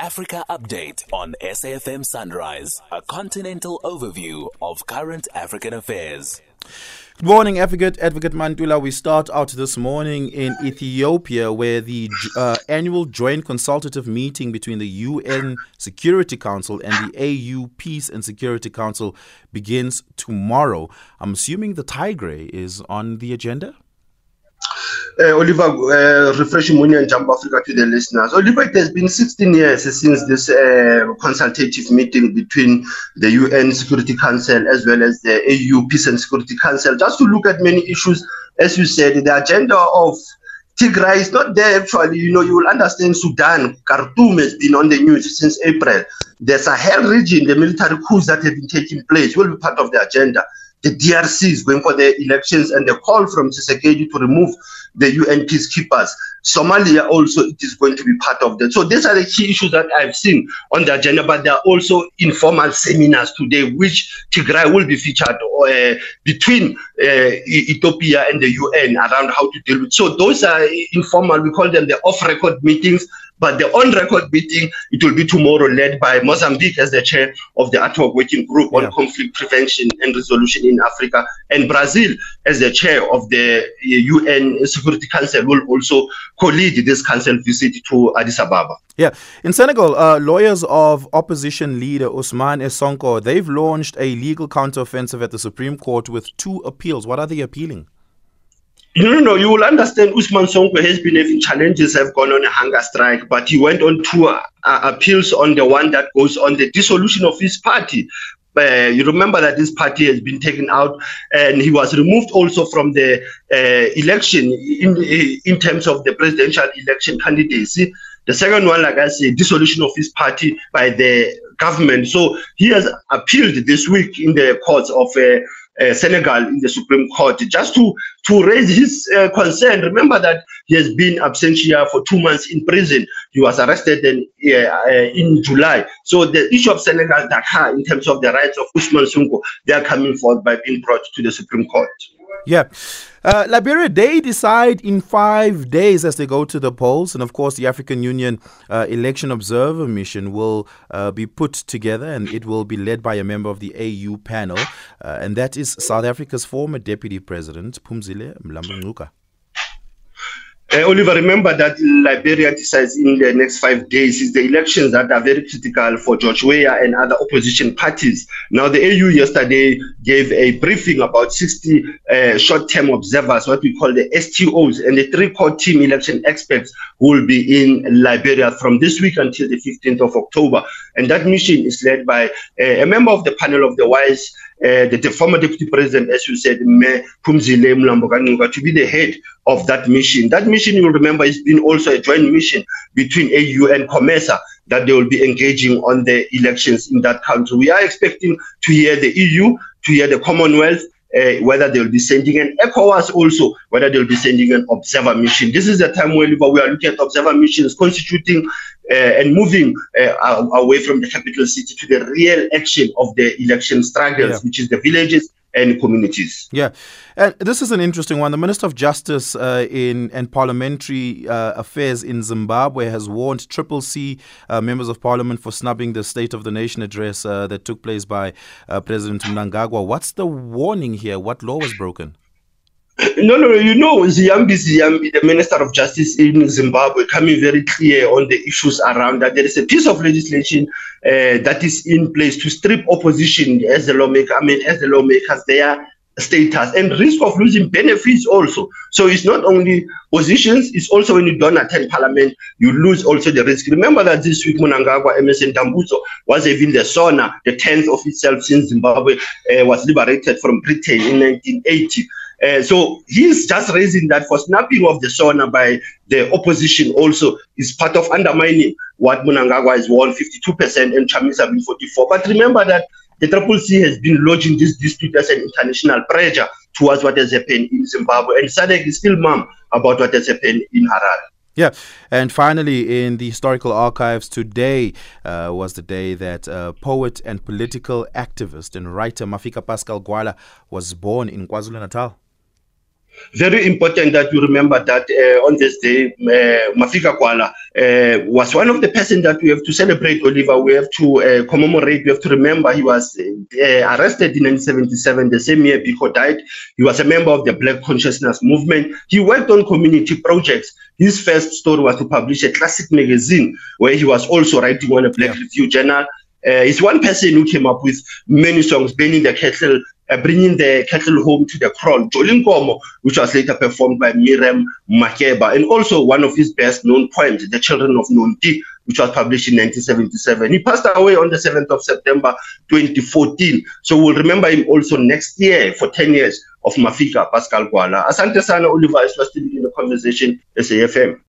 Africa Update on SAFM Sunrise, a continental overview of current African affairs. Good morning, Advocate. Advocate Mantula. We start out this morning in Ethiopia, where the uh, annual joint consultative meeting between the UN Security Council and the AU Peace and Security Council begins tomorrow. I'm assuming the Tigray is on the agenda? Uh, Oliver, uh, refreshing money and jump Africa to the listeners. Oliver, it has been 16 years since this uh, consultative meeting between the UN Security Council as well as the AU Peace and Security Council, just to look at many issues. As you said, the agenda of Tigray is not there actually. You know, you will understand Sudan, Khartoum has been on the news since April. The Sahel region, the military coups that have been taking place will be part of the agenda the DRC is going for the elections and the call from Tshisekedi to remove the UN peacekeepers. Somalia also it is going to be part of that. So these are the key issues that I've seen on the agenda, but there are also informal seminars today, which Tigray will be featured uh, between uh, Ethiopia and the UN around how to deal with. So those are informal. We call them the off-record meetings but the on-record meeting, it will be tomorrow, led by Mozambique as the chair of the ad working group on yeah. conflict prevention and resolution in Africa, and Brazil as the chair of the UN Security Council will also co-lead this council visit to Addis Ababa. Yeah, in Senegal, uh, lawyers of opposition leader Ousmane Sonko they've launched a legal counteroffensive at the Supreme Court with two appeals. What are they appealing? No, no. You will understand Ousmane Sonko has been having challenges, have gone on a hunger strike, but he went on two uh, appeals on the one that goes on the dissolution of his party. Uh, you remember that this party has been taken out and he was removed also from the uh, election in, in terms of the presidential election candidacy. The second one, like I said, dissolution of his party by the government. So he has appealed this week in the courts of uh, uh, Senegal in the Supreme Court just to to raise his uh, concern. Remember that he has been absent here for two months in prison. He was arrested in, uh, in July. So the issue of Senegal Dakar in terms of the rights of Ousmane Sonko, they are coming forth by being brought to the Supreme Court. Yeah. Uh, Liberia, they decide in five days as they go to the polls. And of course, the African Union uh, Election Observer Mission will uh, be put together and it will be led by a member of the AU panel. Uh, and that is South Africa's former Deputy President, Phumzile Mlambo uh, Oliver, remember that Liberia decides in the next five days is the elections that are very critical for George Weah and other opposition parties. Now, the AU yesterday gave a briefing about 60 uh, short-term observers, what we call the STOs, and the three-core team election experts who will be in Liberia from this week until the 15th of October. And that mission is led by uh, a member of the panel of the wise the, the, former deputy president, as you said, Me Phumzile Mlambo to be the head of that mission. That mission, you will remember, has been also a joint mission between AU and COMESA that they will be engaging on the elections in that country. We are expecting to hear the EU, to hear the Commonwealth, uh, whether they'll be sending an ECOWAS also, whether they'll be sending an observer mission. This is the time where we are looking at observer missions constituting and moving uh, away from the capital city to the real action of the election struggles, yeah. which is the villages and communities. Yeah, and this is an interesting one. The Minister of Justice uh, in and Parliamentary uh, Affairs in Zimbabwe has warned Triple C uh, members of Parliament for snubbing the State of the Nation address uh, that took place by uh, President Mnangagwa. What's the warning here? What law was broken? No, no, you know, Ziyambi Ziyambi, the Minister of Justice in Zimbabwe, coming very clear on the issues around that. There is a piece of legislation uh, that is in place to strip opposition as the lawmaker, I mean, as the lawmakers, their status and risk of losing benefits also. So it's not only positions, it's also when you don't attend parliament, you lose also the risk. Remember that this week Mnangagwa Emmerson Dambudzo was even the SONA, the 10th of itself since Zimbabwe uh, was liberated from Britain in 1980. Uh, so he's just raising that for snapping of the SONA by the opposition also is part of undermining what Mnangagwa has won 52% and Chamisa been 44. But remember that the Triple C has been lodging this dispute as an international pressure towards what has happened in Zimbabwe. And SADC is still mum about what has happened in Harare. Yeah, and finally, in the historical archives, today uh, was the day that uh, poet and political activist and writer Mafika Pascal Gwala was born in KwaZulu Natal. Very important that you remember that uh, on this day, uh, Mafika Kwala uh, was one of the persons that we have to celebrate, Oliver. We have to uh, commemorate, we have to remember he was uh, arrested in 1977, the same year Biko died. He was a member of the Black Consciousness Movement. He worked on community projects. His first story was to publish a classic magazine where he was also writing on a Black yeah. Review journal. Uh, he's one person who came up with many songs, Burning the Kettle, Uh, bringing the cattle home to the kraal, Jol'iinkomo, which was later performed by Miriam Makeba, and also one of his best known poems, The Children of Nonti, which was published in 1977. He passed away on the 7th of September 2014. So we'll remember him also next year for 10 years of Mafika Pascal Kwala. Asante sana Oliver, is still in the conversation, SAFM.